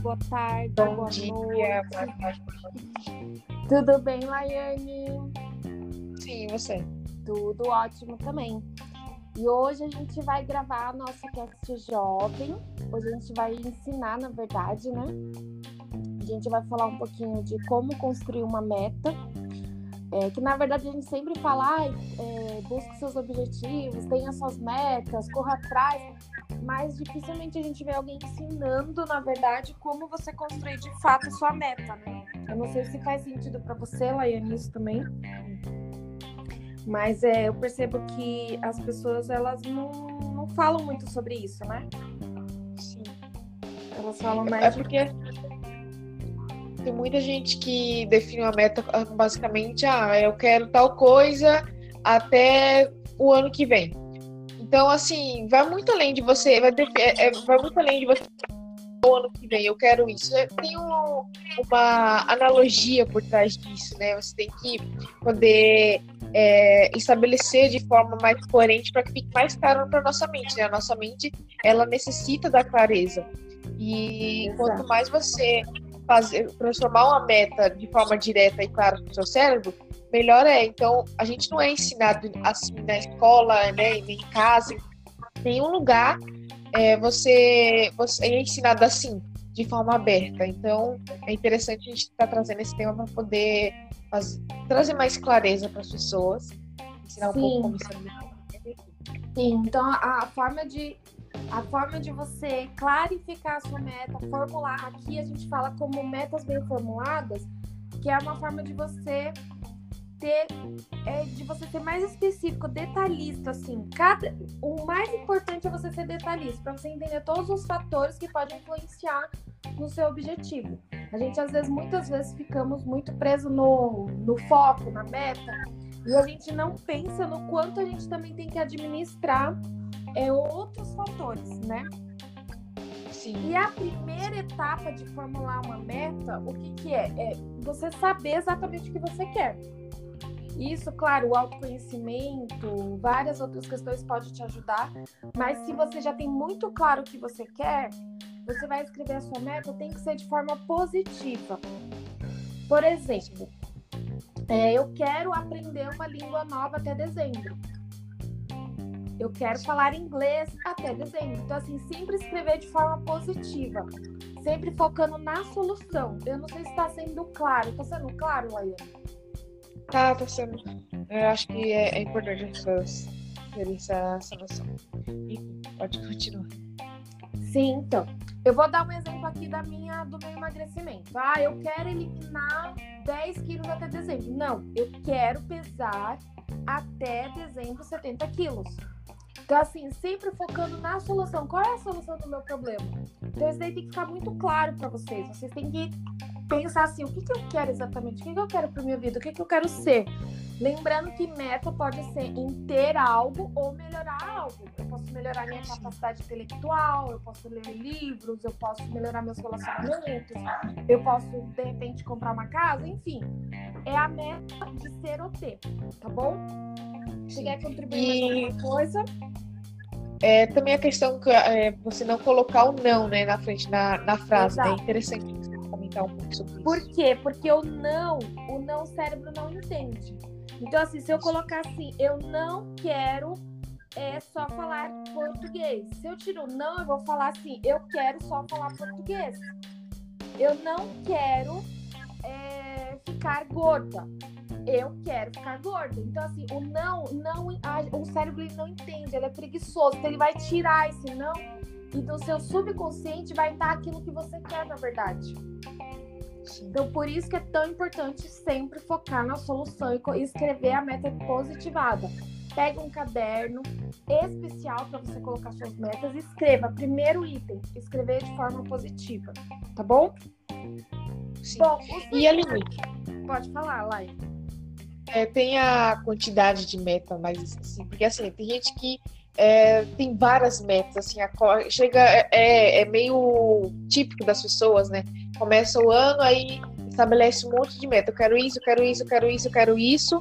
boa tarde, Bom boa dia, noite. Tudo bem, Laiane? Sim, você? Tudo ótimo também. E hoje a gente vai gravar a nossa cast jovem. Hoje a gente vai ensinar, na verdade, né? A gente vai falar um pouquinho de como construir uma meta. É, que na verdade a gente sempre fala, ai, é, busque seus objetivos, tenha suas metas, corra atrás, mas dificilmente a gente vê alguém ensinando, na verdade, como você construir de fato a sua meta, né? Eu não sei se faz sentido para você, Laiane, isso também. Mas é, eu percebo que as pessoas elas não, não falam muito sobre isso, né? Sim. Elas falam É mais de porque tem muita gente que define uma meta basicamente, ah, eu quero tal coisa até o ano que vem. Então, assim, vai muito além de você, vai, é- é- vai muito além de você o ano que vem, eu quero isso. Tem um- uma analogia por trás disso, né? Você tem que poder é, estabelecer de forma mais coerente para que fique mais claro para nossa mente. Né? A nossa mente, ela necessita da clareza. E Exato. quanto mais você fazer, transformar uma meta de forma direta e clara no seu cérebro, melhor é. Então, a gente não é ensinado assim na escola, né, nem em casa, em nenhum lugar é, você, você é ensinado assim, de forma aberta. Então, é interessante a gente estar trazendo esse tema para poder faz- trazer mais clareza para as pessoas, ensinar um Sim. pouco como isso é Sim, então a a forma de a forma de você clarificar a sua meta, formular aqui a gente fala como metas bem formuladas, que é uma forma de você ter é, de você ser mais específico, detalhista assim. Cada o mais importante é você ser detalhista para você entender todos os fatores que podem influenciar no seu objetivo. A gente às vezes muitas vezes ficamos muito preso no, no foco, na meta, e a gente não pensa no quanto a gente também tem que administrar é, outros fatores, né? Sim. E a primeira etapa de formular uma meta, o que, que é? É você saber exatamente o que você quer. Isso, claro, o autoconhecimento, várias outras questões podem te ajudar, mas se você já tem muito claro o que você quer, você vai escrever a sua meta, tem que ser de forma positiva. Por exemplo, é, eu quero aprender uma língua nova até dezembro. Eu quero falar inglês até dezembro. Então, assim, sempre escrever de forma positiva. Sempre focando na solução. Eu não sei se está sendo claro. Está sendo claro, Laiane? Tá, tá sendo. Eu acho que é, é importante as pessoas terem essa, essa noção. Pode continuar. Sim, então. Eu vou dar um exemplo aqui da minha, do meu emagrecimento. Ah, eu quero eliminar 10 quilos até dezembro. Não, eu quero pesar até dezembro 70 quilos. Então, assim, sempre focando na solução. Qual é a solução do meu problema? Então, isso daí tem que ficar muito claro para vocês. Vocês têm que pensar assim, o que, que eu quero exatamente? O que, que eu quero para minha vida? O que, que eu quero ser? Lembrando que meta pode ser em ter algo ou melhorar algo. Eu posso melhorar minha capacidade intelectual, eu posso ler livros, eu posso melhorar meus relacionamentos, eu posso, de repente, comprar uma casa, enfim. É a meta de ser ou ter, tá bom? Você quer contribuir mais alguma coisa? É, também a questão que é, você não colocar o não né, na frente, na, na frase. né? É Exato. interessante você comentar um pouco sobre isso. Por quê? Porque o não, o não o cérebro não entende. Então, assim, se eu colocar assim, eu não quero é só falar português. Se eu tiro o não, eu vou falar assim, eu quero só falar português. Eu não quero é, ficar gorda. Eu quero ficar gorda. Então, assim, o não, não a- o cérebro ele não entende, ele é preguiçoso. Então, ele vai tirar esse não e do seu subconsciente vai estar aquilo que você quer, na verdade. Sim. Então, por isso que é tão importante sempre focar na solução e escrever a meta positivada. Pega um caderno especial para você colocar suas metas e escreva. Primeiro item, escrever de forma positiva, tá bom? Sim. Bom, E a limite? pode falar, Lai. É, tem a quantidade de meta, mas assim, porque assim, tem gente que é, tem várias metas, assim, a chega, é, é meio típico das pessoas, né? Começa o ano, aí estabelece um monte de meta. Eu quero isso, eu quero isso, eu quero isso, eu quero isso.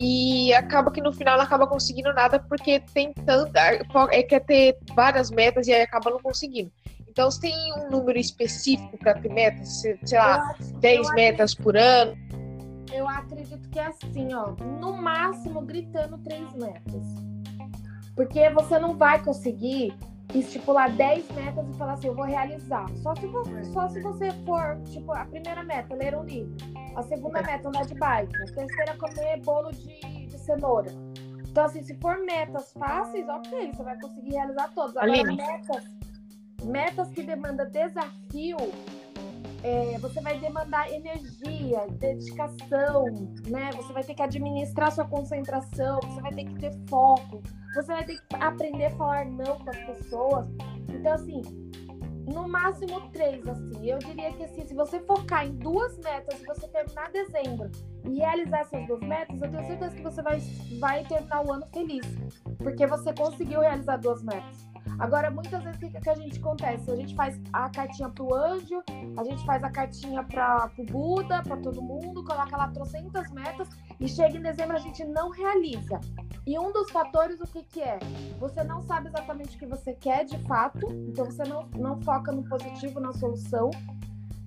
E acaba que no final não acaba conseguindo nada porque tem tanta. É, quer ter várias metas e aí acaba não conseguindo. Então, você tem um número específico para ter metas? Sei lá, 10 metas acredito, por ano? Eu acredito que é assim, ó. No máximo, gritando três metas. Porque você não vai conseguir estipular 10 metas e falar assim, eu vou realizar. Só se, você, só se você for, tipo, a primeira meta, ler um livro. A segunda é. meta, andar de bike. A terceira, comer bolo de, de cenoura. Então, assim, se for metas fáceis, ok, você vai conseguir realizar todas. Agora, Aline. metas, metas que demandam desafio, é, você vai demandar energia, dedicação, né? Você vai ter que administrar sua concentração, você vai ter que ter foco, você vai ter que aprender a falar não com as pessoas. Então, assim, no máximo três, assim. Eu diria que assim, se você focar em duas metas e você terminar dezembro e realizar essas duas metas, eu tenho certeza que você vai, vai terminar o ano feliz. Porque você conseguiu realizar duas metas. Agora, muitas vezes, o que, que a gente acontece? A gente faz a cartinha pro anjo, a gente faz a cartinha para pro Buda, para todo mundo, coloca lá trocentas metas e chega em dezembro a gente não realiza. E um dos fatores, o que, que é? Você não sabe exatamente o que você quer de fato, então você não, não foca no positivo, na solução,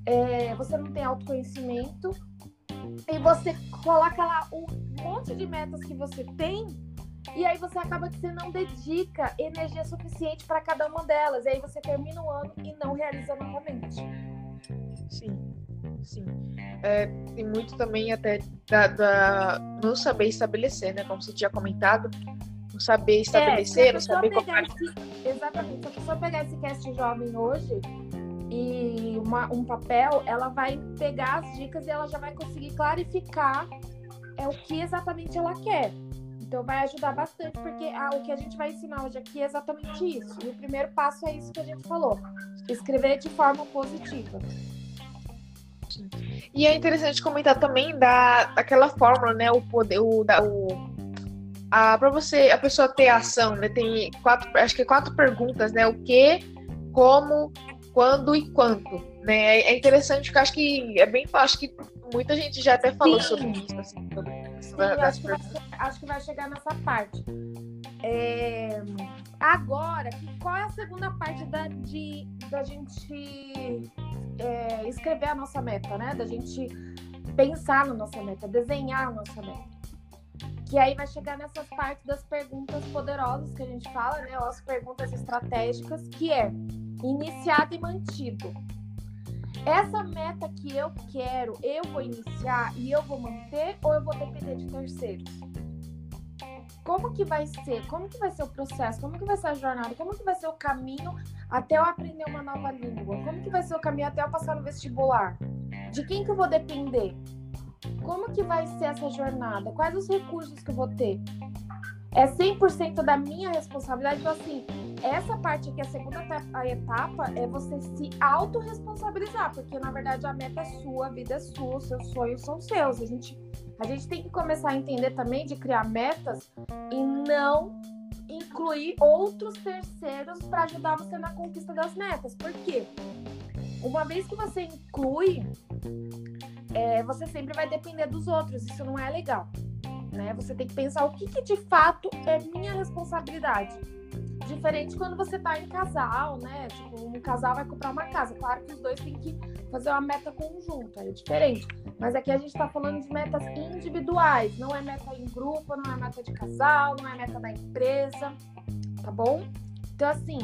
é, você não tem autoconhecimento, e você coloca lá um monte de metas que você tem e aí você acaba que você não dedica energia suficiente para cada uma delas. E aí você termina o ano e não realiza novamente. Sim, sim. É, tem muito também até da, da, não saber estabelecer, né? Como você tinha comentado, não saber estabelecer, é, não saber compartilhar. Esse, exatamente. Se a pessoa pegar esse cast jovem hoje e uma, um papel, ela vai pegar as dicas e ela já vai conseguir clarificar é o que exatamente ela quer. Então vai ajudar bastante, porque ah, o que a gente vai ensinar hoje aqui é exatamente isso. E o primeiro passo é isso que a gente falou: escrever de forma positiva. E é interessante comentar também da, daquela fórmula, né? O poder, o, da, o a para você a pessoa ter ação, né? Tem quatro, acho que é quatro perguntas, né? O que, como, quando e quanto, né? É interessante porque acho que é bem fácil, que muita gente já até falou Sim. sobre isso, assim, sobre Acho, que vai, acho que vai chegar nessa parte. É, agora, qual é a segunda parte da, de, da gente é, escrever a nossa meta, né? Da gente pensar na nossa meta, desenhar a nossa meta. Que aí vai chegar nessas partes das perguntas poderosas que a gente fala, né? Ou as perguntas estratégicas, que é iniciado e mantido. Essa meta que eu quero, eu vou iniciar e eu vou manter ou eu vou depender de terceiros? Como que vai ser? Como que vai ser o processo? Como que vai ser a jornada? Como que vai ser o caminho até eu aprender uma nova língua? Como que vai ser o caminho até eu passar no vestibular? De quem que eu vou depender? Como que vai ser essa jornada? Quais os recursos que eu vou ter? É 100% da minha responsabilidade. Então, assim, essa parte aqui, a segunda etapa, é você se autorresponsabilizar, porque na verdade a meta é sua, a vida é sua, os seus sonhos são seus. A gente, a gente tem que começar a entender também de criar metas e não incluir outros terceiros para ajudar você na conquista das metas. Por quê? Uma vez que você inclui, é, você sempre vai depender dos outros. Isso não é legal. Né? Você tem que pensar o que, que de fato é minha responsabilidade Diferente quando você tá em casal, né? Tipo, um casal vai comprar uma casa. Claro que os dois têm que fazer uma meta conjunta, é diferente. Mas aqui a gente tá falando de metas individuais. Não é meta em grupo, não é meta de casal, não é meta da empresa, tá bom? Então, assim,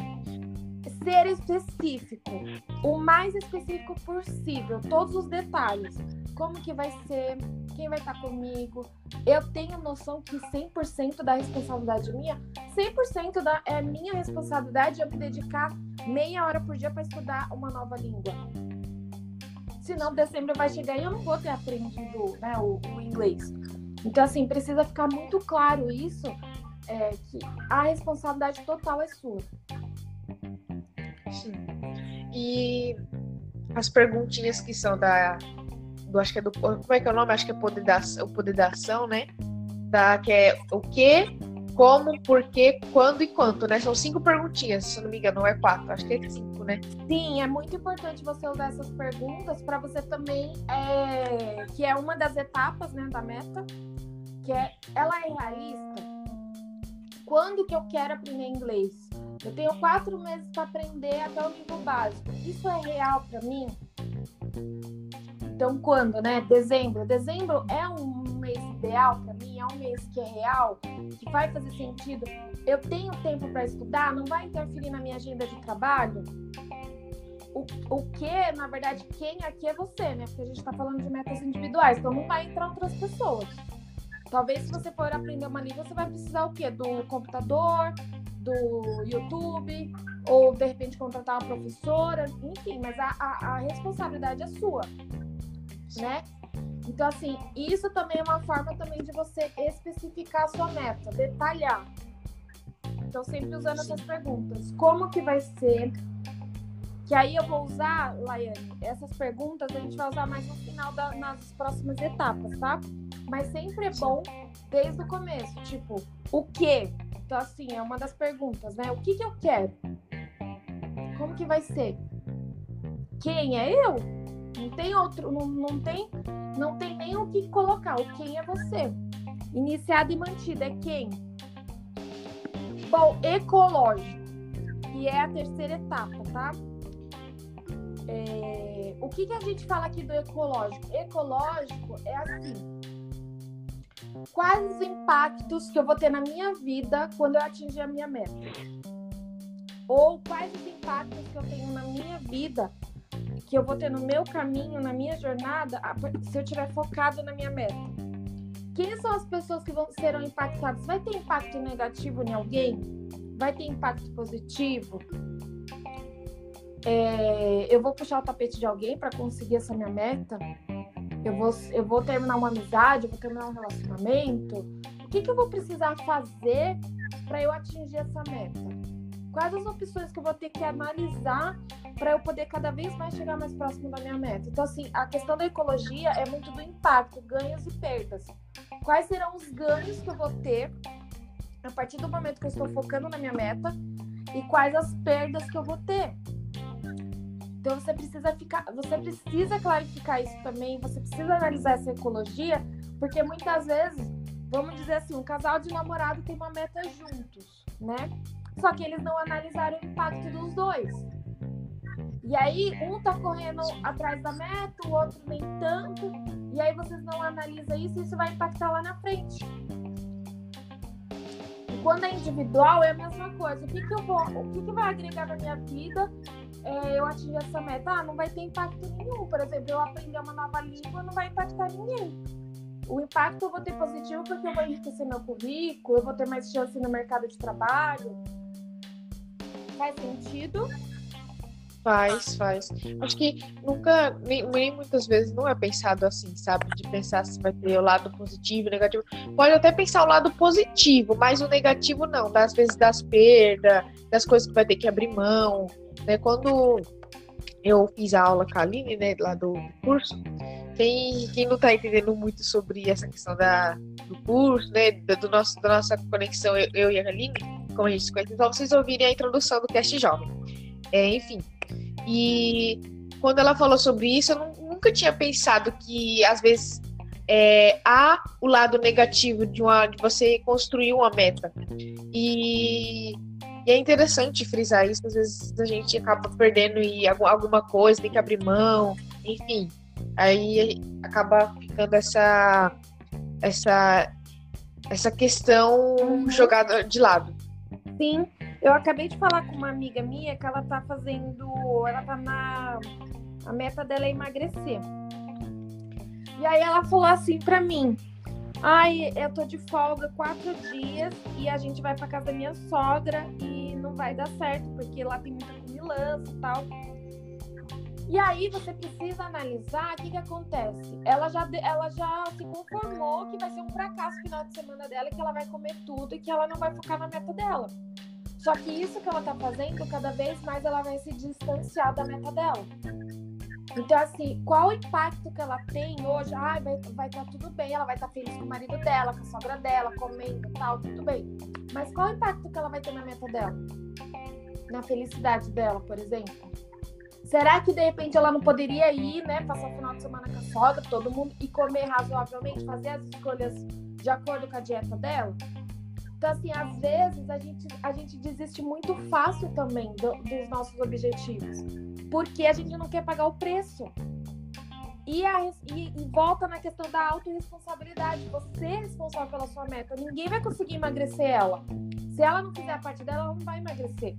ser específico, o mais específico possível, todos os detalhes. Como que vai ser, quem vai estar comigo. Eu tenho noção que 100% da responsabilidade minha, 100% da é minha responsabilidade eu me dedicar meia hora por dia para estudar uma nova língua. Senão dezembro vai chegar e eu não vou ter aprendido né, o, o inglês. Então, assim, precisa ficar muito claro isso, é, que a responsabilidade total é sua. Sim. E as perguntinhas que são da do acho que é do como é que é o nome? Acho que é poder da, o poder da ação, né? Da, que é o que, como, porquê, quando e quanto, né? São cinco perguntinhas, se não me engano, não é quatro, acho que é cinco, né? Sim, é muito importante você usar essas perguntas para você também, é, que é uma das etapas, né, da meta, que é, ela é realista. Quando que eu quero aprender inglês? Eu tenho quatro meses para aprender até o nível básico. Isso é real para mim? Então, quando, né? Dezembro. Dezembro é um mês ideal para mim? É um mês que é real? Que vai fazer sentido? Eu tenho tempo para estudar? Não vai interferir na minha agenda de trabalho? O, o que, na verdade, quem aqui é você, né? Porque a gente está falando de metas individuais, então não vai entrar outras pessoas. Talvez se você for aprender uma língua, você vai precisar o quê? Do computador, do YouTube, ou de repente contratar uma professora, enfim, mas a, a, a responsabilidade é sua, né? Então, assim, isso também é uma forma também de você especificar a sua meta, detalhar. Então, sempre usando essas perguntas. Como que vai ser? Que aí eu vou usar, Laiane, essas perguntas a gente vai usar mais no final da, nas próximas etapas, tá? Mas sempre é bom desde o começo, tipo, o que? Então, assim, é uma das perguntas, né? O que, que eu quero? Como que vai ser? Quem é eu? Não tem outro, não, não tem, não tem nem o que colocar. O quem é você? Iniciado e mantido é quem? Bom, ecológico, que é a terceira etapa, tá? É, o que, que a gente fala aqui do ecológico? Ecológico é assim quais os impactos que eu vou ter na minha vida quando eu atingir a minha meta? Ou quais os impactos que eu tenho na minha vida, que eu vou ter no meu caminho, na minha jornada, se eu estiver focado na minha meta? Quem são as pessoas que vão serão impactadas? Vai ter impacto negativo em alguém? Vai ter impacto positivo? É, eu vou puxar o tapete de alguém para conseguir essa minha meta? eu vou, eu vou terminar uma amizade, eu vou terminar um relacionamento. O que, que eu vou precisar fazer para eu atingir essa meta? Quais as opções que eu vou ter que analisar para eu poder cada vez mais chegar mais próximo da minha meta? Então, assim, a questão da ecologia é muito do impacto, ganhos e perdas. Quais serão os ganhos que eu vou ter a partir do momento que eu estou focando na minha meta e quais as perdas que eu vou ter? Então você precisa ficar, você precisa clarificar isso também, você precisa analisar essa ecologia, porque muitas vezes, vamos dizer assim, um casal de namorado tem uma meta juntos, né? Só que eles não analisaram o impacto dos dois. E aí, um tá correndo atrás da meta, o outro nem tanto. E aí vocês não analisam isso, isso vai impactar lá na frente. E quando é individual, é a mesma coisa. O que, que eu vou, o que, que vai agregar na minha vida é, eu atingir essa meta, ah, não vai ter impacto nenhum. Por exemplo, eu aprender uma nova língua não vai impactar ninguém. O impacto eu vou ter positivo porque eu vou enriquecer meu currículo, eu vou ter mais chance no mercado de trabalho. Faz sentido? Faz, faz. Acho que nunca, nem, nem, muitas vezes não é pensado assim, sabe? De pensar se vai ter o lado positivo, negativo. Pode até pensar o lado positivo, mas o negativo não. Das vezes das perdas, das coisas que vai ter que abrir mão, né? Quando eu fiz a aula com a Aline, né, lá do curso, quem, quem não está entendendo muito sobre essa questão da, do curso, né, do nosso, da nossa conexão, eu, eu e a Aline, como a gente se conhece, então vocês ouvirem a introdução do Cast Jovem. É, enfim, e quando ela falou sobre isso, eu nunca tinha pensado que, às vezes, é, há o lado negativo de, uma, de você construir uma meta. E e é interessante frisar isso, às vezes a gente acaba perdendo e alguma coisa, tem que abrir mão, enfim. Aí acaba ficando essa essa essa questão jogada de lado. Sim, eu acabei de falar com uma amiga minha que ela tá fazendo, ela tá na a meta dela é emagrecer. E aí ela falou assim para mim: Ai, eu tô de folga quatro dias e a gente vai pra casa da minha sogra e não vai dar certo, porque lá tem muita comilança e tal. E aí você precisa analisar o que, que acontece. Ela já, ela já se conformou que vai ser um fracasso o final de semana dela, que ela vai comer tudo e que ela não vai focar na meta dela. Só que isso que ela tá fazendo, cada vez mais ela vai se distanciar da meta dela. Então, assim, qual o impacto que ela tem hoje? Ah, vai estar vai tá tudo bem, ela vai estar tá feliz com o marido dela, com a sogra dela, comendo tal, tudo bem. Mas qual o impacto que ela vai ter na meta dela? Na felicidade dela, por exemplo? Será que de repente ela não poderia ir, né? Passar o final de semana com a sogra, todo mundo, e comer razoavelmente, fazer as escolhas de acordo com a dieta dela? Então, assim, às vezes a gente, a gente desiste muito fácil também do, dos nossos objetivos, porque a gente não quer pagar o preço. E, a, e, e, volta na questão da autorresponsabilidade. Você é responsável pela sua meta. Ninguém vai conseguir emagrecer ela. Se ela não fizer a parte dela, ela não vai emagrecer.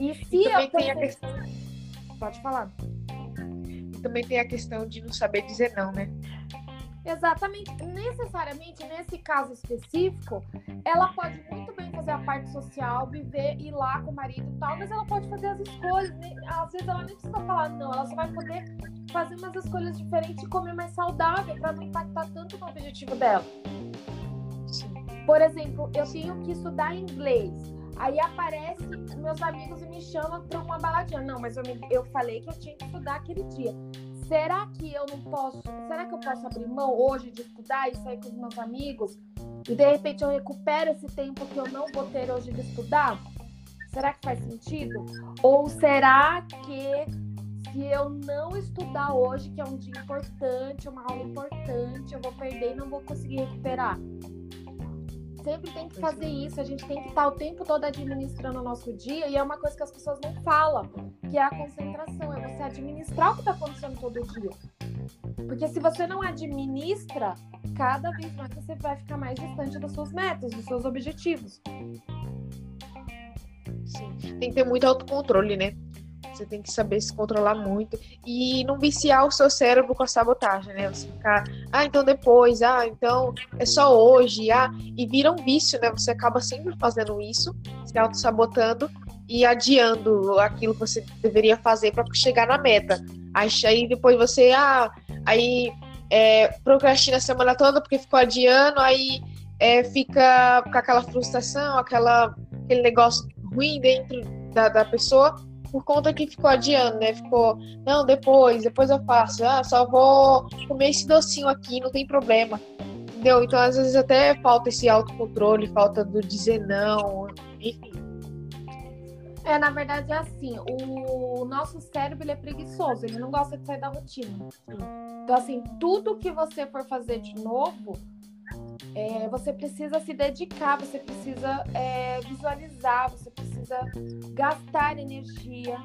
E se e também eu tem a questão... Pode falar. E também tem a questão de não saber dizer não, né? Exatamente. Necessariamente, nesse caso específico, ela pode muito bem fazer a parte social, viver, ir lá com o marido e tal, mas ela pode fazer as escolhas. Às vezes ela nem precisa falar não, ela só vai poder fazer umas escolhas diferentes e comer mais saudável para não impactar tanto no objetivo dela. Por exemplo, eu tenho que estudar inglês. Aí aparece meus amigos e me chamam para uma baladinha. Não, mas eu, me, eu falei que eu tinha que estudar aquele dia será que eu não posso, será que eu posso abrir mão hoje de estudar e sair com os meus amigos? E de repente eu recupero esse tempo que eu não vou ter hoje de estudar? Será que faz sentido? Ou será que se eu não estudar hoje, que é um dia importante, uma aula importante, eu vou perder e não vou conseguir recuperar? Sempre tem que fazer isso, a gente tem que estar o tempo todo administrando o nosso dia, e é uma coisa que as pessoas não falam, que é a concentração, é você administrar o que está acontecendo todo dia. Porque se você não administra, cada vez mais você vai ficar mais distante das suas metas, dos seus objetivos. Sim, tem que ter muito autocontrole, né? Você tem que saber se controlar muito e não viciar o seu cérebro com a sabotagem, né? Você ficar, ah, então depois, ah, então é só hoje, ah, e vira um vício, né? Você acaba sempre fazendo isso, se auto-sabotando e adiando aquilo que você deveria fazer para chegar na meta. Aí, depois você, ah, aí é, procrastina a semana toda porque ficou adiando, aí é, fica com aquela frustração, aquela, aquele negócio ruim dentro da, da pessoa por conta que ficou adiando, né? Ficou, não, depois, depois eu faço. Ah, só vou comer esse docinho aqui, não tem problema. Entendeu? Então, às vezes, até falta esse autocontrole, falta do dizer não, enfim. É, na verdade é assim, o nosso cérebro ele é preguiçoso, ele não gosta de sair da rotina. Então, assim, tudo que você for fazer de novo, é, você precisa se dedicar, você precisa é, visualizar, você precisa gastar energia,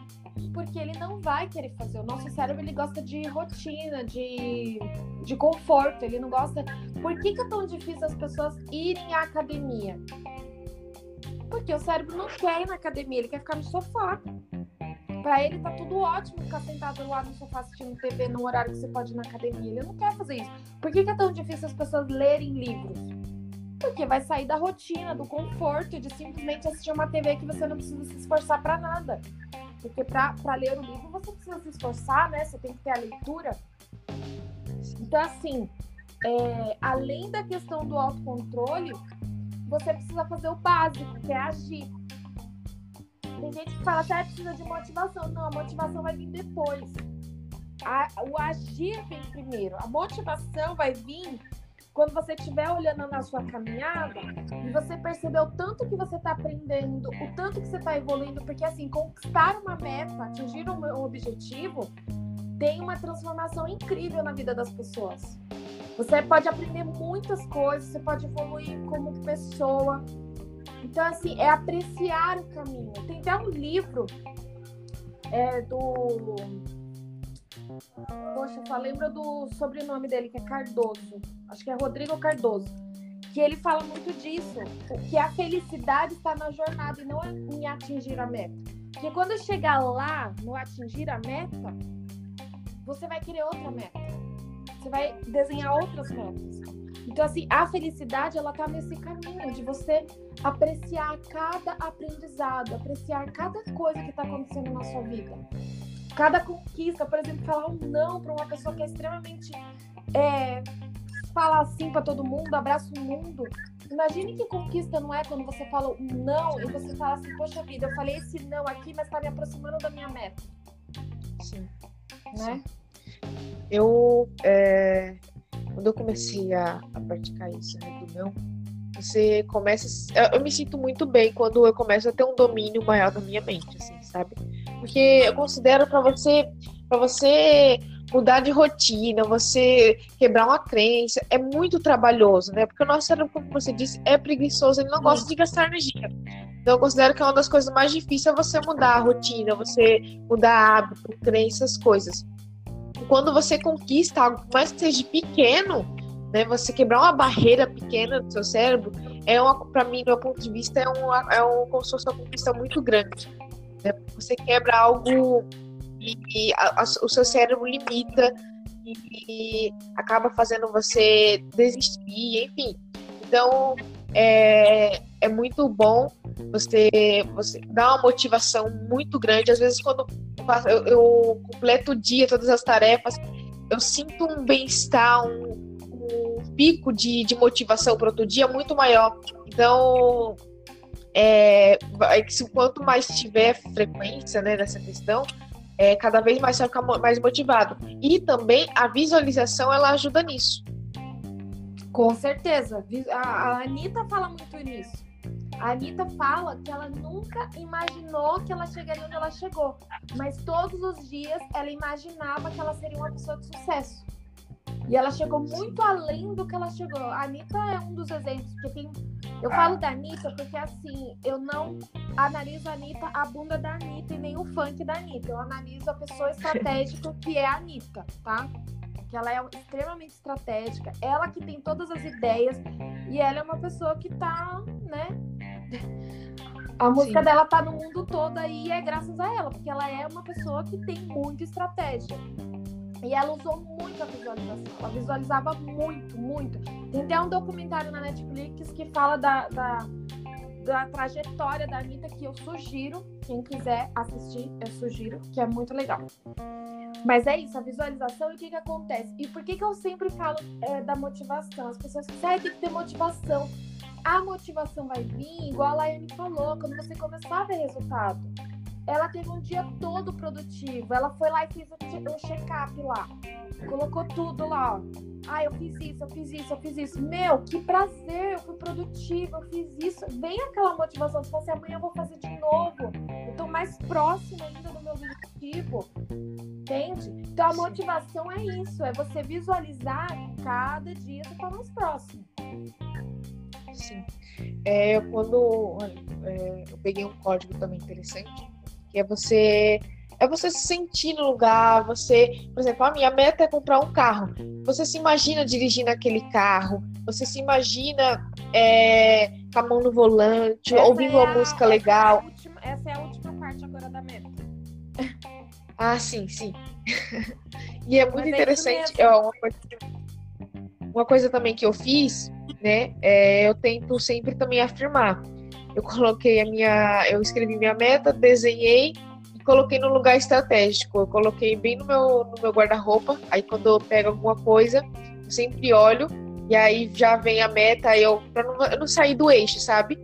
porque ele não vai querer fazer. O nosso cérebro ele gosta de rotina, de, de conforto, ele não gosta. Por que, que é tão difícil as pessoas irem à academia? Porque o cérebro não quer ir na academia, ele quer ficar no sofá. Pra ele tá tudo ótimo ficar sentado lá no sofá assistindo TV no horário que você pode ir na academia. Ele não quer fazer isso. Por que, que é tão difícil as pessoas lerem livros? Porque vai sair da rotina, do conforto, de simplesmente assistir uma TV que você não precisa se esforçar para nada. Porque para ler o livro você precisa se esforçar, né? Você tem que ter a leitura. Então, assim, é, além da questão do autocontrole, você precisa fazer o básico, que é agir. Tem gente que fala até precisa de motivação. Não, a motivação vai vir depois. A, o agir vem primeiro. A motivação vai vir quando você estiver olhando na sua caminhada e você perceber o tanto que você está aprendendo, o tanto que você está evoluindo, porque assim, conquistar uma meta, atingir um objetivo, tem uma transformação incrível na vida das pessoas. Você pode aprender muitas coisas, você pode evoluir como pessoa, então, assim, é apreciar o caminho. Tem até um livro é, do. Poxa, só lembro do sobrenome dele, que é Cardoso. Acho que é Rodrigo Cardoso. Que ele fala muito disso, que a felicidade está na jornada e não em atingir a meta. Porque quando chegar lá, no atingir a meta, você vai querer outra meta. Você vai desenhar outras metas. Então, assim, a felicidade, ela tá nesse caminho de você apreciar cada aprendizado, apreciar cada coisa que tá acontecendo na sua vida. Cada conquista, por exemplo, falar um não para uma pessoa que é extremamente. É, fala assim para todo mundo, abraça o mundo. Imagine que conquista não é quando você fala um não e você fala assim, poxa vida, eu falei esse não aqui, mas tá me aproximando da minha meta. Sim. Né? Sim. Eu, é, quando eu comecei a, a praticar isso, né, do não, você começa. Eu me sinto muito bem quando eu começo a ter um domínio maior da minha mente, assim, sabe? Porque eu considero para você, para você mudar de rotina, você quebrar uma crença, é muito trabalhoso, né? Porque o nosso cérebro, como você disse, é preguiçoso, ele não gosta de gastar energia. Então, eu considero que é uma das coisas mais difíceis é você mudar a rotina, você mudar hábito, crenças, coisas. Quando você conquista algo, mais que seja pequeno, né? Você quebrar uma barreira pequena do seu cérebro é uma, para mim, do meu ponto de vista, é uma, é um, como uma conquista muito grande. Né? Você quebra algo e, e a, a, o seu cérebro limita e, e acaba fazendo você desistir, enfim. Então, é, é muito bom você, você dar uma motivação muito grande. Às vezes, quando eu, eu completo o dia, todas as tarefas, eu sinto um bem-estar, um, um pico de, de motivação para outro dia muito maior. Então, é, quanto mais tiver frequência né, nessa questão, é, cada vez mais você vai ficar mais motivado. E também a visualização ela ajuda nisso. Com certeza. A, a Anitta fala muito nisso. A Anitta fala que ela nunca imaginou que ela chegaria onde ela chegou. Mas todos os dias ela imaginava que ela seria uma pessoa de sucesso. E ela chegou muito além do que ela chegou. A Anitta é um dos exemplos, porque tem. Eu falo da Anitta porque assim, eu não analiso a Anitta, a bunda da Anitta e nem o funk da Anitta. Eu analiso a pessoa estratégica que é a Anitta, tá? Que ela é extremamente estratégica, ela que tem todas as ideias, e ela é uma pessoa que tá, né? A música Sim. dela tá no mundo todo aí e é graças a ela, porque ela é uma pessoa que tem muita estratégia. E ela usou muito a visualização. Ela visualizava muito, muito. Tem até um documentário na Netflix que fala da, da, da trajetória da Anitta que eu sugiro. Quem quiser assistir, eu sugiro, que é muito legal. Mas é isso, a visualização e o que, que acontece? E por que, que eu sempre falo é, da motivação? As pessoas dizem, ah, tem que ter motivação. A motivação vai vir, igual a Laiane falou, quando você começar a ver resultado ela teve um dia todo produtivo. Ela foi lá e fez o check-up lá. Colocou tudo lá, ó. Ah, eu fiz isso, eu fiz isso, eu fiz isso. Meu, que prazer, eu fui produtiva, eu fiz isso. Vem aquela motivação, se fosse amanhã eu vou fazer de novo. Eu tô mais próxima ainda do meu objetivo. Entende? Então a motivação é isso, é você visualizar cada dia você tá mais próximo. Sim. É, quando é, eu peguei um código também interessante, é você é você se sentir no lugar, você, por exemplo, a minha meta é comprar um carro. Você se imagina dirigindo aquele carro, você se imagina é, com a mão no volante, essa ouvindo é uma música essa legal. É última, essa é a última parte agora da meta. Ah, sim, sim. e é muito Mas é interessante. É uma, coisa, uma coisa também que eu fiz, né? É, eu tento sempre também afirmar eu coloquei a minha, eu escrevi minha meta, desenhei e coloquei no lugar estratégico. Eu coloquei bem no meu, no meu guarda-roupa. Aí quando eu pego alguma coisa, eu sempre olho e aí já vem a meta. Eu para não, eu não sair do eixo, sabe?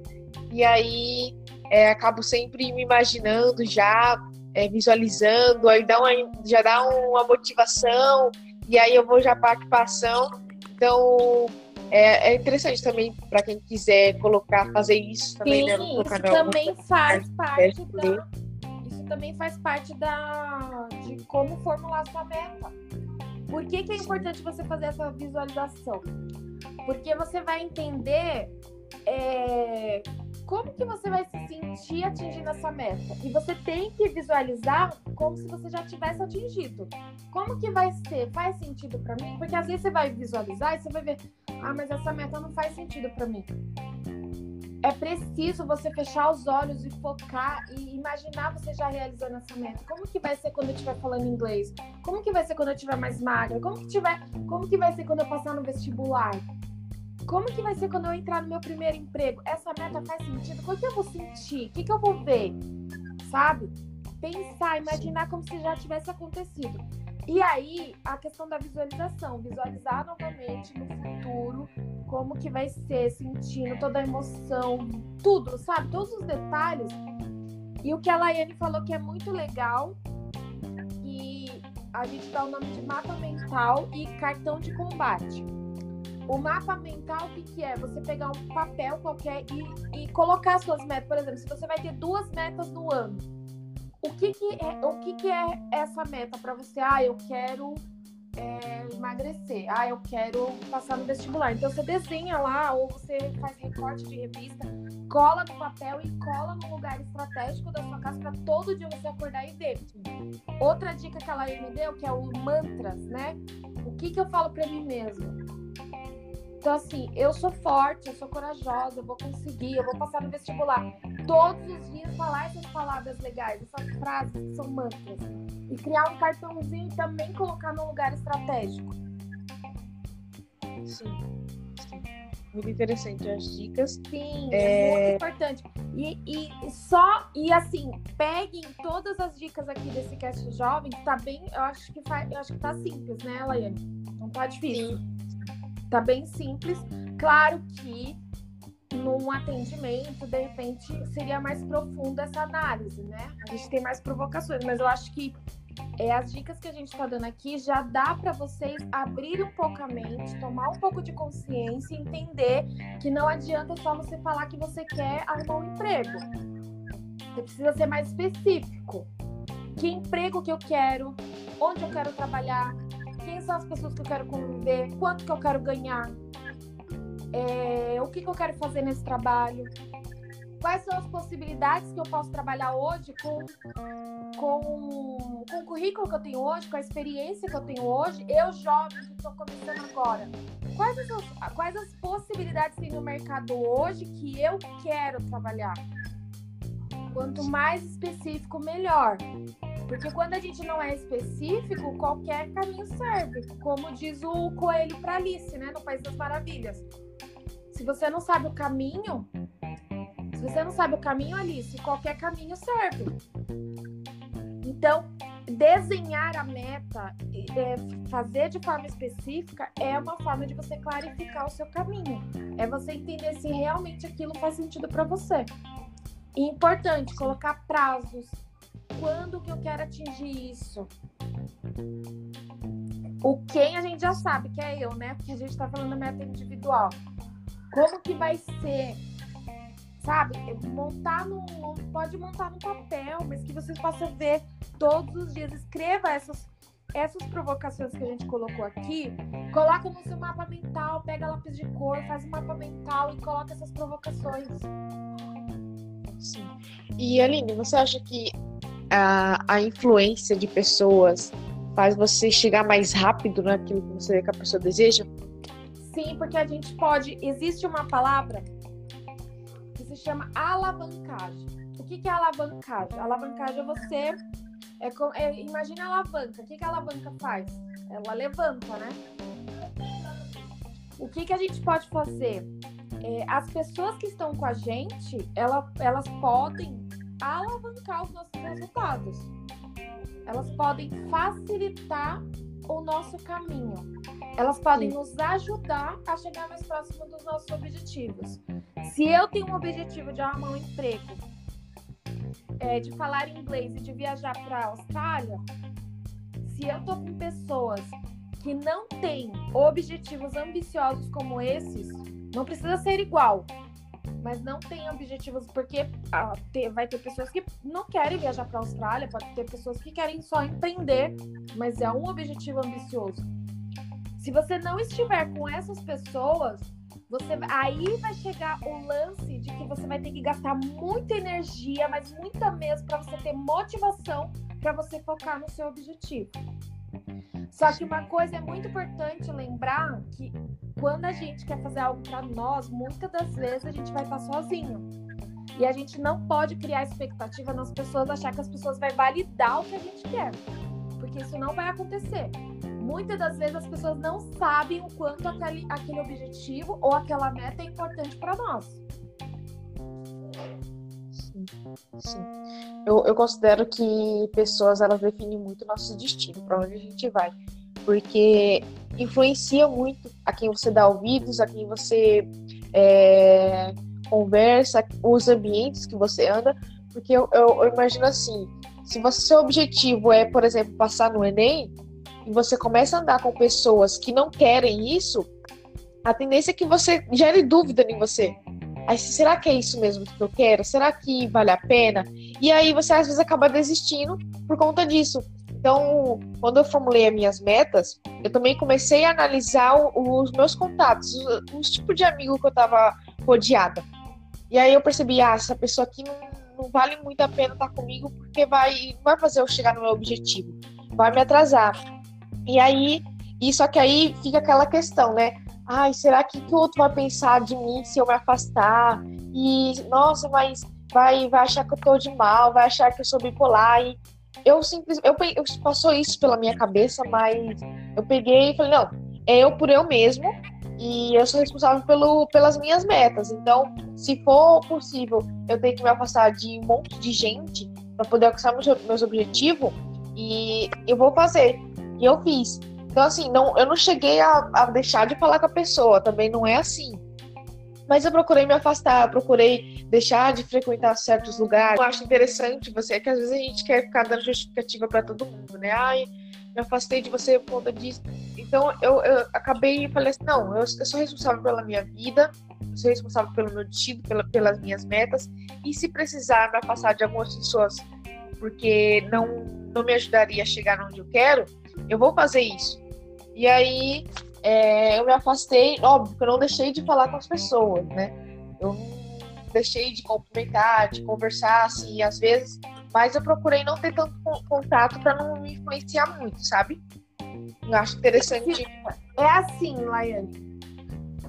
E aí é, acabo sempre me imaginando já, é, visualizando. Aí dá uma, já dá uma motivação e aí eu vou já para a equipação. Então é, é interessante também para quem quiser colocar, fazer isso também, Sim, né, isso também faz parte da, isso também faz parte da de como formular sua meta. Por que, que é importante você fazer essa visualização? Porque você vai entender é, como que você vai se sentir atingindo essa meta. E você tem que visualizar como se você já tivesse atingido. Como que vai ser? Faz sentido para mim? Porque às vezes você vai visualizar e você vai ver, ah, mas essa meta não faz sentido para mim. É preciso você fechar os olhos e focar e imaginar você já realizando essa meta. Como que vai ser quando eu estiver falando inglês? Como que vai ser quando eu estiver mais magra? Como que tiver, como que vai ser quando eu passar no vestibular? Como que vai ser quando eu entrar no meu primeiro emprego? Essa meta faz sentido? O que eu vou sentir? O que, que eu vou ver? Sabe? Pensar, imaginar como se já tivesse acontecido. E aí, a questão da visualização, visualizar novamente no futuro como que vai ser, sentindo toda a emoção, tudo, sabe? Todos os detalhes. E o que a Laiane falou que é muito legal, e a gente dá o nome de mapa mental e cartão de combate. O mapa mental, o que, que é? Você pegar um papel qualquer e, e colocar suas metas. Por exemplo, se você vai ter duas metas no ano, o que, que, é, o que, que é essa meta para você? Ah, eu quero é, emagrecer. Ah, eu quero passar no vestibular. Então você desenha lá, ou você faz recorte de revista, cola no papel e cola num lugar estratégico da sua casa para todo dia você acordar e ver. Outra dica que ela me deu, que é o mantras, né? O que, que eu falo para mim mesmo? Então, assim, eu sou forte, eu sou corajosa, eu vou conseguir, eu vou passar no vestibular. Todos os dias falar essas palavras legais, essas frases que são mantras. E criar um cartãozinho e também colocar num lugar estratégico. Sim. Sim. Muito interessante as dicas. Sim, é, é muito importante. E, e só, e assim, peguem todas as dicas aqui desse cast jovem, que tá bem, eu acho que faz, eu acho que tá simples, né, Laiane? Não tá difícil. Sim. Tá bem simples. Claro que num atendimento, de repente, seria mais profunda essa análise, né? A gente tem mais provocações, mas eu acho que é, as dicas que a gente está dando aqui já dá para vocês abrir um pouco a mente, tomar um pouco de consciência e entender que não adianta só você falar que você quer arrumar um emprego. Você precisa ser mais específico. Que emprego que eu quero? Onde eu quero trabalhar? Quem são as pessoas que eu quero conviver? Quanto que eu quero ganhar? É, o que, que eu quero fazer nesse trabalho? quais são as possibilidades que eu posso trabalhar hoje com, com, com o currículo que eu tenho hoje, com a experiência que eu tenho hoje, eu jovem que estou começando agora. Quais as, quais as possibilidades tem no mercado hoje que eu quero trabalhar? Quanto mais específico, melhor. Porque quando a gente não é específico, qualquer caminho serve. Como diz o coelho para Alice, né? No País das Maravilhas. Se você não sabe o caminho, se você não sabe o caminho, Alice, qualquer caminho serve. Então, desenhar a meta, é, fazer de forma específica, é uma forma de você clarificar o seu caminho. É você entender se realmente aquilo faz sentido para você. E importante, colocar prazos. Quando que eu quero atingir isso? O quem a gente já sabe que é eu, né? Porque a gente está falando meta individual. Como que vai ser? sabe? Montar no. Pode montar no papel, mas que vocês possam ver todos os dias. Escreva essas, essas provocações que a gente colocou aqui. Coloca no seu mapa mental, pega lápis de cor, faz um mapa mental e coloca essas provocações. Sim. E Aline, você acha que a, a influência de pessoas faz você chegar mais rápido naquilo que você que a pessoa deseja? Sim, porque a gente pode. Existe uma palavra se chama alavancagem. O que, que é alavancagem? Alavancagem é você. É, é, imagina a alavanca. O que, que a alavanca faz? Ela levanta, né? O que, que a gente pode fazer? É, as pessoas que estão com a gente, ela, elas podem alavancar os nossos resultados. Elas podem facilitar o nosso caminho. Elas podem nos ajudar a chegar mais próximo dos nossos objetivos. Se eu tenho um objetivo de arrumar um emprego, é, de falar inglês e de viajar para a Austrália, se eu tô com pessoas que não têm objetivos ambiciosos como esses, não precisa ser igual, mas não tem objetivos, porque ah, ter, vai ter pessoas que não querem viajar para a Austrália, pode ter pessoas que querem só empreender, mas é um objetivo ambicioso. Se você não estiver com essas pessoas, você aí vai chegar o lance de que você vai ter que gastar muita energia, mas muita mesmo para você ter motivação para você focar no seu objetivo. Só que uma coisa é muito importante lembrar que quando a gente quer fazer algo para nós, muitas das vezes a gente vai estar sozinho. E a gente não pode criar expectativa nas pessoas, achar que as pessoas vão validar o que a gente quer. Porque isso não vai acontecer muitas das vezes as pessoas não sabem o quanto aquele, aquele objetivo ou aquela meta é importante para nós. Sim, sim. Eu, eu considero que pessoas elas definem muito nosso destino, para onde a gente vai, porque influencia muito a quem você dá ouvidos, a quem você é, conversa, os ambientes que você anda, porque eu, eu, eu imagino assim, se você, seu objetivo é, por exemplo, passar no Enem, e você começa a andar com pessoas que não querem isso, a tendência é que você gere dúvida em você. Aí, será que é isso mesmo que eu quero? Será que vale a pena? E aí você às vezes acaba desistindo por conta disso. Então, quando eu formulei as minhas metas, eu também comecei a analisar os meus contatos, os, os tipos de amigo que eu estava rodeada. E aí eu percebi, ah, essa pessoa aqui não, não vale muito a pena estar comigo porque vai, vai fazer eu chegar no meu objetivo, vai me atrasar. E aí, e só que aí fica aquela questão, né? Ai, será que, que o outro vai pensar de mim se eu me afastar? E, nossa, mas vai, vai achar que eu tô de mal, vai achar que eu sou bipolar. E eu simplesmente, eu, eu passou isso pela minha cabeça, mas eu peguei e falei, não, é eu por eu mesmo e eu sou responsável pelo, pelas minhas metas. Então, se for possível, eu tenho que me afastar de um monte de gente para poder alcançar meus, meus objetivos e eu vou fazer. E eu fiz. Então, assim, não, eu não cheguei a, a deixar de falar com a pessoa, também não é assim. Mas eu procurei me afastar, eu procurei deixar de frequentar certos lugares. Eu acho interessante você, que às vezes a gente quer ficar dando justificativa para todo mundo, né? Ai, me afastei de você por conta disso. Então eu, eu acabei e falei assim: não, eu, eu, sou responsável pela minha vida, eu sou responsável pelo meu destino, pela, pelas minhas metas. E se precisar me afastar de algumas pessoas porque não, não me ajudaria a chegar onde eu quero, eu vou fazer isso. E aí é, eu me afastei, óbvio que eu não deixei de falar com as pessoas, né? Eu deixei de cumprimentar, de conversar, assim, às vezes, mas eu procurei não ter tanto contato para não me influenciar muito, sabe? Eu acho interessante. É assim, Laiane.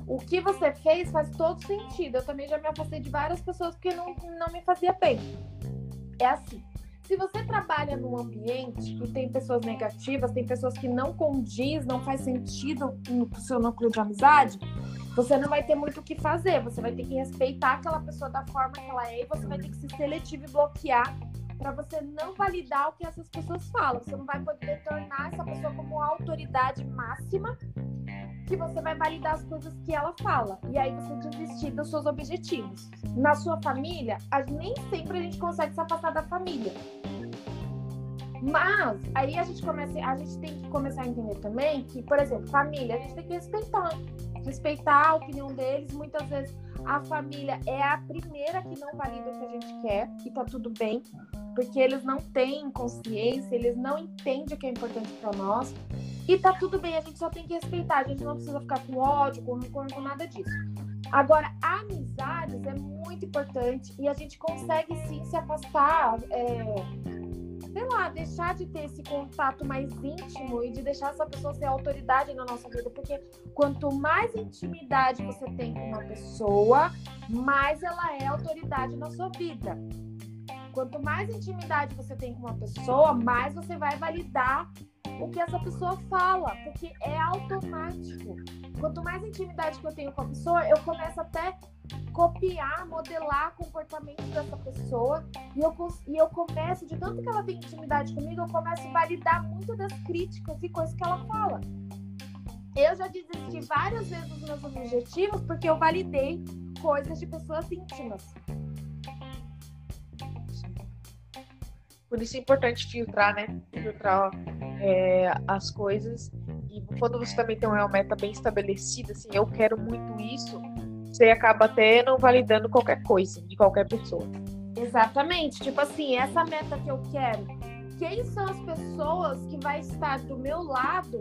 O que você fez faz todo sentido. Eu também já me afastei de várias pessoas porque não, não me fazia bem. É assim. Se você trabalha num ambiente que tem pessoas negativas, tem pessoas que não condiz, não faz sentido no seu núcleo de amizade, você não vai ter muito o que fazer. Você vai ter que respeitar aquela pessoa da forma que ela é e você vai ter que ser seletivo e bloquear para você não validar o que essas pessoas falam. Você não vai poder tornar essa pessoa como autoridade máxima que você vai validar as coisas que ela fala. E aí você desistir dos seus objetivos. Na sua família, nem sempre a gente consegue se afastar da família. Mas aí a gente começa, a gente tem que começar a entender também que, por exemplo, família, a gente tem que respeitar. Respeitar a opinião deles. Muitas vezes a família é a primeira que não valida o que a gente quer e tá tudo bem, porque eles não têm consciência, eles não entendem o que é importante para nós. E tá tudo bem, a gente só tem que respeitar, a gente não precisa ficar com ódio, com rancor, com nada disso. Agora, amizades é muito importante e a gente consegue sim se afastar, é, sei lá, deixar de ter esse contato mais íntimo e de deixar essa pessoa ser autoridade na nossa vida, porque quanto mais intimidade você tem com uma pessoa, mais ela é autoridade na sua vida. Quanto mais intimidade você tem com uma pessoa, mais você vai validar o que essa pessoa fala, porque é automático. Quanto mais intimidade que eu tenho com a pessoa, eu começo até copiar, modelar comportamento dessa pessoa e eu, e eu começo, de tanto que ela tem intimidade comigo, eu começo a validar muito das críticas e coisas que ela fala. Eu já desisti várias vezes dos meus objetivos porque eu validei coisas de pessoas íntimas. Por isso é importante filtrar, né? Filtrar é, as coisas. E quando você também tem uma meta bem estabelecida, assim, eu quero muito isso, você acaba até não validando qualquer coisa de qualquer pessoa. Exatamente. Tipo assim, essa meta que eu quero, quem são as pessoas que vai estar do meu lado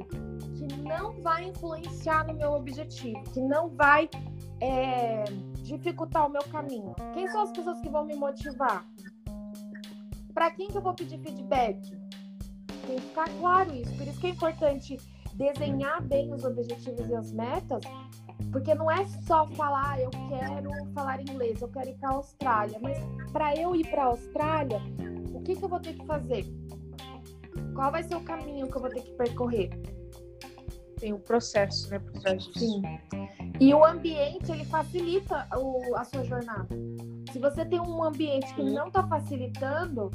que não vai influenciar no meu objetivo, que não vai é, dificultar o meu caminho? Quem são as pessoas que vão me motivar? Para quem que eu vou pedir feedback? Tem que ficar claro isso. Por isso que é importante desenhar bem os objetivos e as metas, porque não é só falar, ah, eu quero falar inglês, eu quero ir para a Austrália, mas para eu ir para a Austrália, o que, que eu vou ter que fazer? Qual vai ser o caminho que eu vou ter que percorrer? Tem um processo, né, disso. Sim. E o ambiente, ele facilita o, a sua jornada. Se você tem um ambiente que não está facilitando,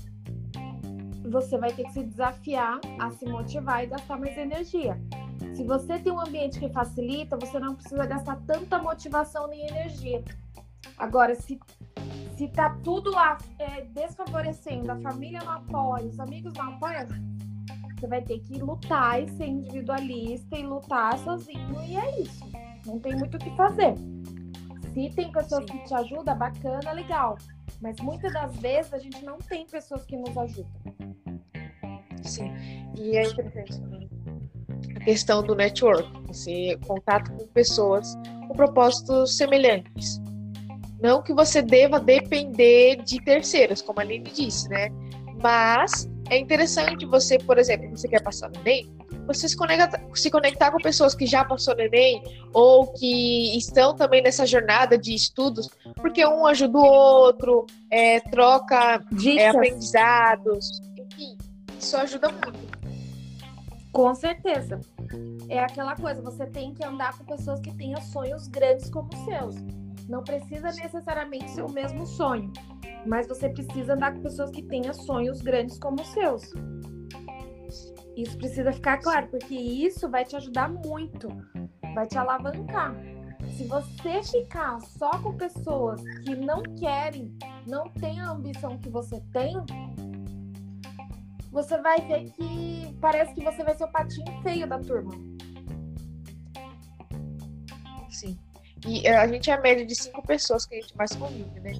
você vai ter que se desafiar a se motivar e gastar mais energia. Se você tem um ambiente que facilita, você não precisa gastar tanta motivação nem energia. Agora, se se tá tudo lá é, desfavorecendo, a família não apoia, os amigos não apoiam, você vai ter que lutar e ser individualista e lutar sozinho, e é isso. Não tem muito o que fazer. Se tem pessoas Sim. que te ajudam, bacana, legal. Mas muitas das vezes a gente não tem pessoas que nos ajudam. Sim. E é interessante também a questão do network, você contato com pessoas com propósitos semelhantes. Não que você deva depender de terceiros, como a Aline disse, né? Mas é interessante você, por exemplo, você quer passar no Enem, você se, conecta, se conectar com pessoas que já passou no Enem ou que estão também nessa jornada de estudos, porque um ajuda o outro, é, troca é, aprendizados, enfim, isso ajuda muito. Com certeza. É aquela coisa, você tem que andar com pessoas que tenham sonhos grandes como os seus. Não precisa necessariamente ser o mesmo sonho, mas você precisa andar com pessoas que tenham sonhos grandes como os seus. Isso precisa ficar claro, porque isso vai te ajudar muito, vai te alavancar. Se você ficar só com pessoas que não querem, não têm a ambição que você tem, você vai ver que parece que você vai ser o patinho feio da turma. Sim. E eh, a gente é a média de cinco pessoas que a gente mais convive, né?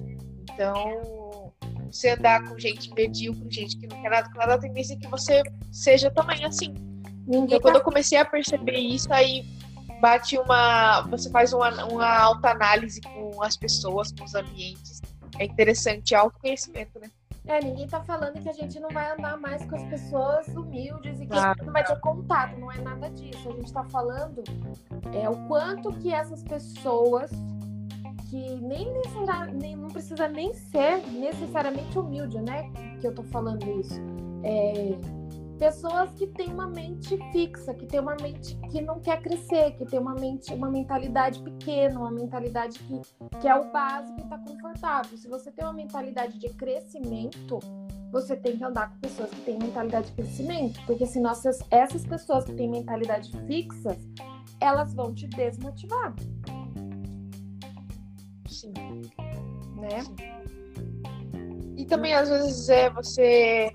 Então, você andar com gente medíocre, gente que não quer nada com nada, a tendência é que você seja também assim. Ninguém então, tá... quando eu comecei a perceber isso, aí bate uma. Você faz uma, uma alta análise com as pessoas, com os ambientes. É interessante, é autoconhecimento, né? É, ninguém tá falando que a gente não vai andar mais com as pessoas humildes e que gente não vai ter contato, não é nada disso. A gente tá falando é o quanto que essas pessoas que nem, nem não precisa nem ser necessariamente humilde, né? Que eu tô falando isso. É, pessoas que têm uma mente fixa, que tem uma mente que não quer crescer, que tem uma mente, uma mentalidade pequena, uma mentalidade que, que é o básico e está confortável. Se você tem uma mentalidade de crescimento, você tem que andar com pessoas que têm mentalidade de crescimento, porque senão essas, essas pessoas que têm mentalidade fixa, elas vão te desmotivar. Sim. Né? Sim. E também às vezes é você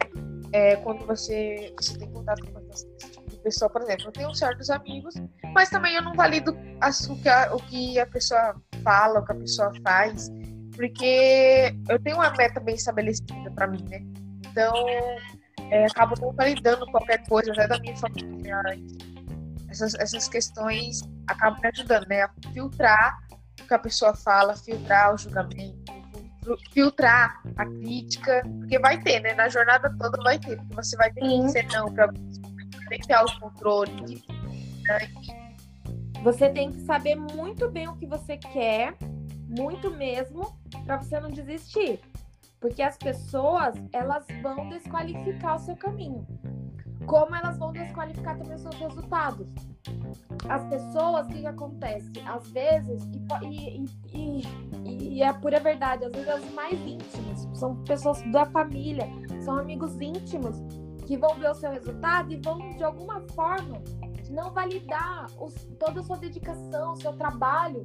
é, quando você, você tem contato com esse tipo de pessoa, por exemplo, eu tenho certos amigos, mas também eu não valido as, o, que a, o que a pessoa fala, o que a pessoa faz, porque eu tenho uma meta bem estabelecida para mim, né? Então, é, acabo não validando qualquer coisa, até da minha família. Essas, essas questões acabam me ajudando, né? A filtrar o que a pessoa fala, filtrar o julgamento, filtrar a crítica, porque vai ter, né? Na jornada toda vai ter, porque você vai ter que dizer não para tem que ter autocontrole. Né? Você tem que saber muito bem o que você quer, muito mesmo, para você não desistir. Porque as pessoas, elas vão desqualificar o seu caminho. Como elas vão desqualificar também os seus resultados. As pessoas, o que, que acontece? Às vezes, e, e, e, e é pura verdade, às vezes as mais íntimas, são pessoas da família, são amigos íntimos, que vão ver o seu resultado e vão, de alguma forma, não validar os, toda a sua dedicação, o seu trabalho.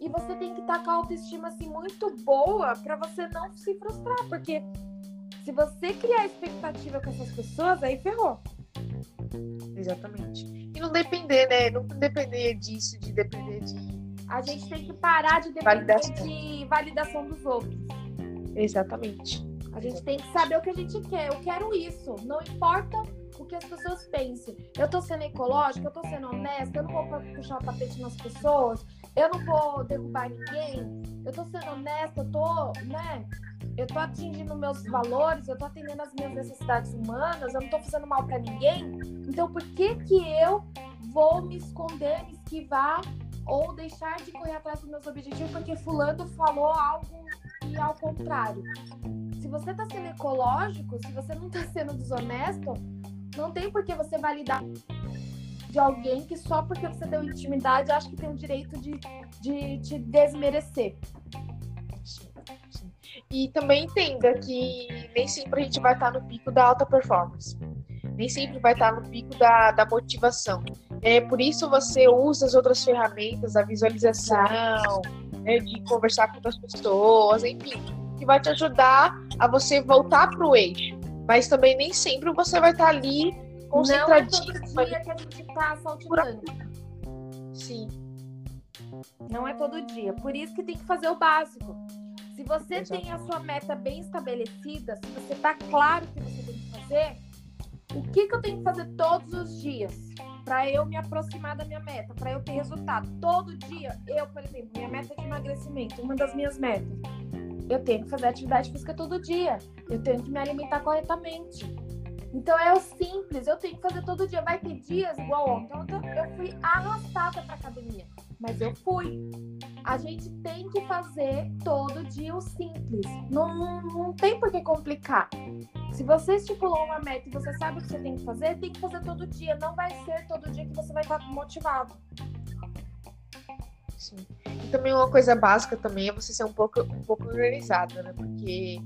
E você tem que estar com a autoestima assim, muito boa para você não se frustrar, porque se você criar expectativa com essas pessoas, aí ferrou. Exatamente. E não depender, né? Não depender disso, de depender de. A gente tem que parar de depender validação. de validação dos outros. Exatamente. A gente tem que saber o que a gente quer. Eu quero isso. Não importa que as pessoas pensem. Eu tô sendo ecológica, eu tô sendo honesta, eu não vou puxar o tapete nas pessoas, eu não vou derrubar ninguém, eu tô sendo honesta, eu tô, né? Eu tô atingindo meus valores, eu tô atendendo as minhas necessidades humanas, eu não tô fazendo mal para ninguém. Então, por que que eu vou me esconder, me esquivar ou deixar de correr atrás dos meus objetivos porque fulano falou algo e ao contrário? Se você tá sendo ecológico, se você não tá sendo desonesto, não tem por que você validar de alguém que só porque você deu intimidade acha que tem o direito de, de te desmerecer. E também entenda que nem sempre a gente vai estar no pico da alta performance. Nem sempre vai estar no pico da, da motivação. É, por isso você usa as outras ferramentas, a visualização, né, de conversar com outras pessoas, enfim, que vai te ajudar a você voltar para o eixo. Mas também nem sempre você vai estar ali concentradinho. Não é todo dia que a gente está saltitando. Sim. Não é todo dia. Por isso que tem que fazer o básico. Se você tem a sua meta bem estabelecida, se você está claro o que você tem que fazer, O que, que eu tenho que fazer todos os dias para eu me aproximar da minha meta, para eu ter resultado? Todo dia, eu, por exemplo, minha meta de emagrecimento, uma das minhas metas, eu tenho que fazer atividade física todo dia. Eu tenho que me alimentar corretamente. Então é o simples, eu tenho que fazer todo dia. Vai ter dias igual ontem. Então, eu fui arrastada para academia, mas eu fui. A gente tem que fazer todo dia o simples. Não, não, não tem por que complicar. Se você estipulou uma meta e você sabe o que você tem que fazer, tem que fazer todo dia. Não vai ser todo dia que você vai estar motivado. Sim. E também uma coisa básica também é você ser um pouco, um pouco organizada, né? Porque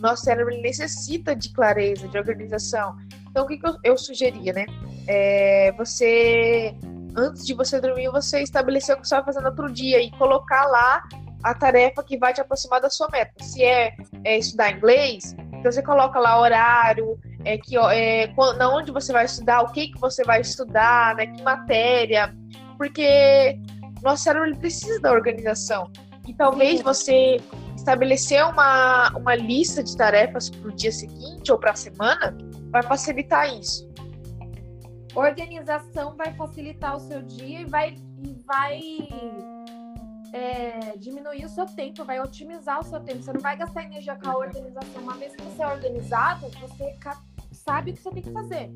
nosso cérebro necessita de clareza, de organização. Então, o que, que eu, eu sugeria, né? É você, antes de você dormir, você estabelecer o que você vai fazer no outro dia e colocar lá a tarefa que vai te aproximar da sua meta. Se é, é estudar inglês, então você coloca lá horário, é, que, é, na onde você vai estudar, o que, que você vai estudar, né, que matéria, porque nosso cérebro ele precisa da organização. E talvez você estabelecer uma, uma lista de tarefas para o dia seguinte ou para a semana vai facilitar isso. Organização vai facilitar o seu dia e vai, e vai é, diminuir o seu tempo, vai otimizar o seu tempo. Você não vai gastar energia com a organização. Uma vez que você é organizado, você sabe o que você tem que fazer.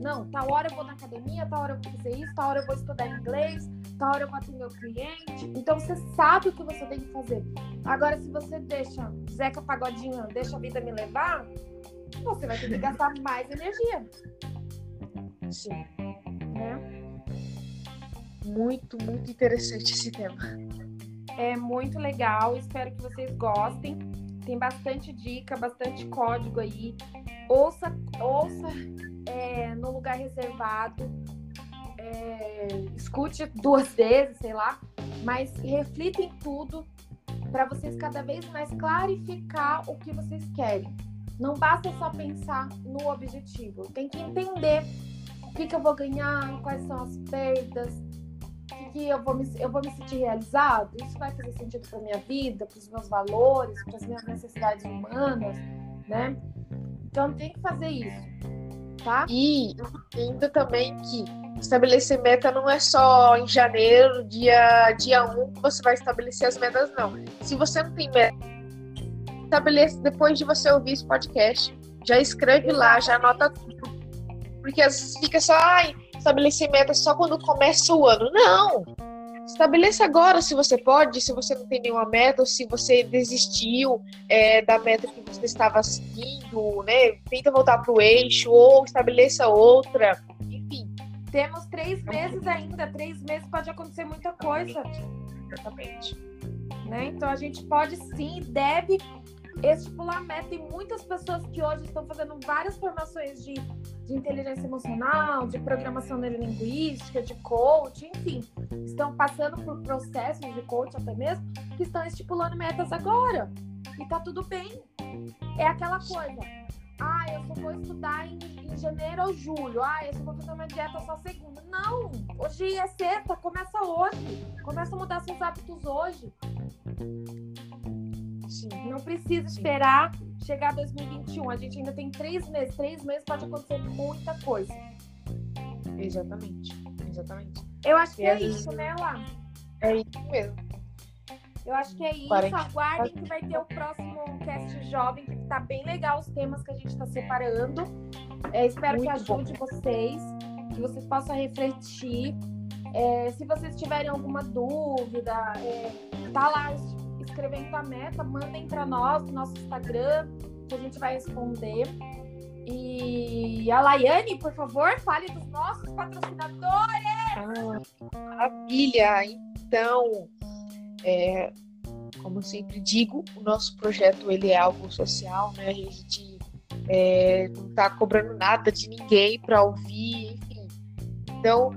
Não, tal hora eu vou na academia, tal hora eu vou fazer isso, tal hora eu vou estudar inglês, tal hora eu vou atender o cliente. Então você sabe o que você tem que fazer. Agora, se você deixa Zeca Pagodinho, deixa a vida me levar, você vai ter que gastar mais energia. Sim. Né? Muito, muito interessante esse tema. É muito legal, espero que vocês gostem. Tem bastante dica, bastante código aí. Ouça, ouça é, no lugar reservado. É, escute duas vezes, sei lá, mas reflita em tudo para vocês cada vez mais clarificar o que vocês querem. Não basta só pensar no objetivo, tem que entender o que, que eu vou ganhar, quais são as perdas, o que, eu, vou me, eu vou me sentir realizado, isso vai fazer sentido para minha vida, para os meus valores, para as minhas necessidades humanas, né? Então tem que fazer isso, tá? E ainda também que estabelecer meta não é só em janeiro, dia, dia 1, que você vai estabelecer as metas, não. Se você não tem meta, estabeleça depois de você ouvir esse podcast. Já escreve lá, já anota tudo. Porque às vezes fica só, ai, estabelecer meta só quando começa o ano. Não! Estabeleça agora se você pode, se você não tem nenhuma meta, ou se você desistiu é, da meta que você estava seguindo, né? Tenta voltar para o eixo, ou estabeleça outra. Enfim. Temos três meses ainda, três meses pode acontecer muita coisa. Exatamente. Né? Então a gente pode sim, deve estipular meta. Tem muitas pessoas que hoje estão fazendo várias formações de de inteligência emocional, de programação neurolinguística, de coach, enfim, estão passando por processos de coach até mesmo, que estão estipulando metas agora. E tá tudo bem. É aquela coisa. Ah, eu só vou estudar em, em janeiro ou julho. Ah, eu só vou fazer uma dieta só segunda. Não! Hoje é sexta, começa hoje. Começa a mudar seus hábitos hoje. Não precisa esperar chegar 2021. A gente ainda tem três meses. Três meses pode acontecer muita coisa. Exatamente. Exatamente. Eu acho que é isso, né, Lá? É isso mesmo. Eu acho que é isso. 40. Aguardem que vai ter o próximo cast jovem, que tá bem legal os temas que a gente está separando. É, espero Muito que ajude bom. vocês, que vocês possam refletir. É, se vocês tiverem alguma dúvida, é, tá lá escrevendo a meta, mandem para nós no nosso Instagram, que a gente vai responder. E a Laiane, por favor, fale dos nossos patrocinadores. Ah, maravilha! Então, é, como eu sempre digo, o nosso projeto ele é algo social, né? A gente é, não está cobrando nada de ninguém para ouvir, enfim. Então,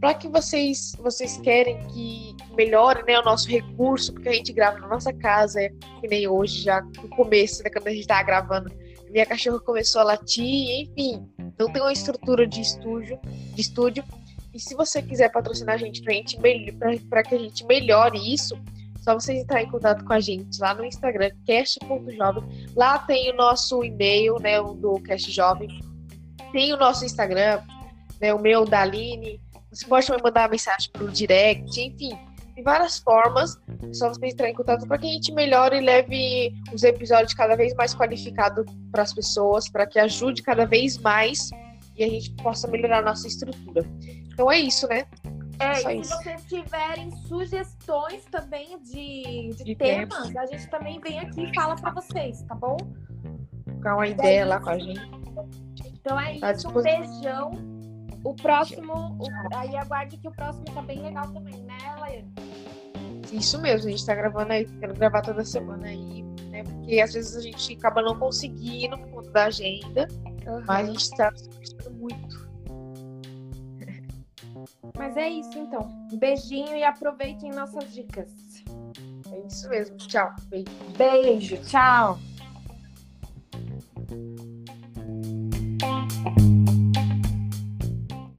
para que vocês vocês querem que melhore né, o nosso recurso, porque a gente grava na nossa casa, que nem hoje, já no começo, né, quando a gente estava gravando, minha cachorra começou a latir, enfim, não tem uma estrutura de estúdio, de estúdio. E se você quiser patrocinar a gente para que a gente melhore isso, só vocês entrar em contato com a gente lá no Instagram, cast.jovem. Lá tem o nosso e-mail, né, o do Cast Jovem tem o nosso Instagram, né, o meu, da Aline. Você pode também mandar uma mensagem pro direct, enfim. Tem várias formas, é só você entrar em contato para que a gente melhore e leve os episódios cada vez mais qualificados para as pessoas, para que ajude cada vez mais e a gente possa melhorar a nossa estrutura. Então é isso, né? É, Só e se vocês tiverem sugestões também de, de, De temas, a gente também vem aqui e fala pra vocês, tá bom? Ficar uma ideia lá com a gente. Então é Tá isso, um beijão. O próximo, o- aí aguarde que o próximo tá bem legal também, né, Laiane? Isso mesmo, a gente tá gravando aí, quero gravar toda semana aí, né? Porque às vezes a gente acaba não conseguindo por conta da agenda, mas a gente tá se muito. Mas é isso então. Um beijinho e aproveitem nossas dicas. É isso mesmo. Tchau. Beijo. Beijo, tchau.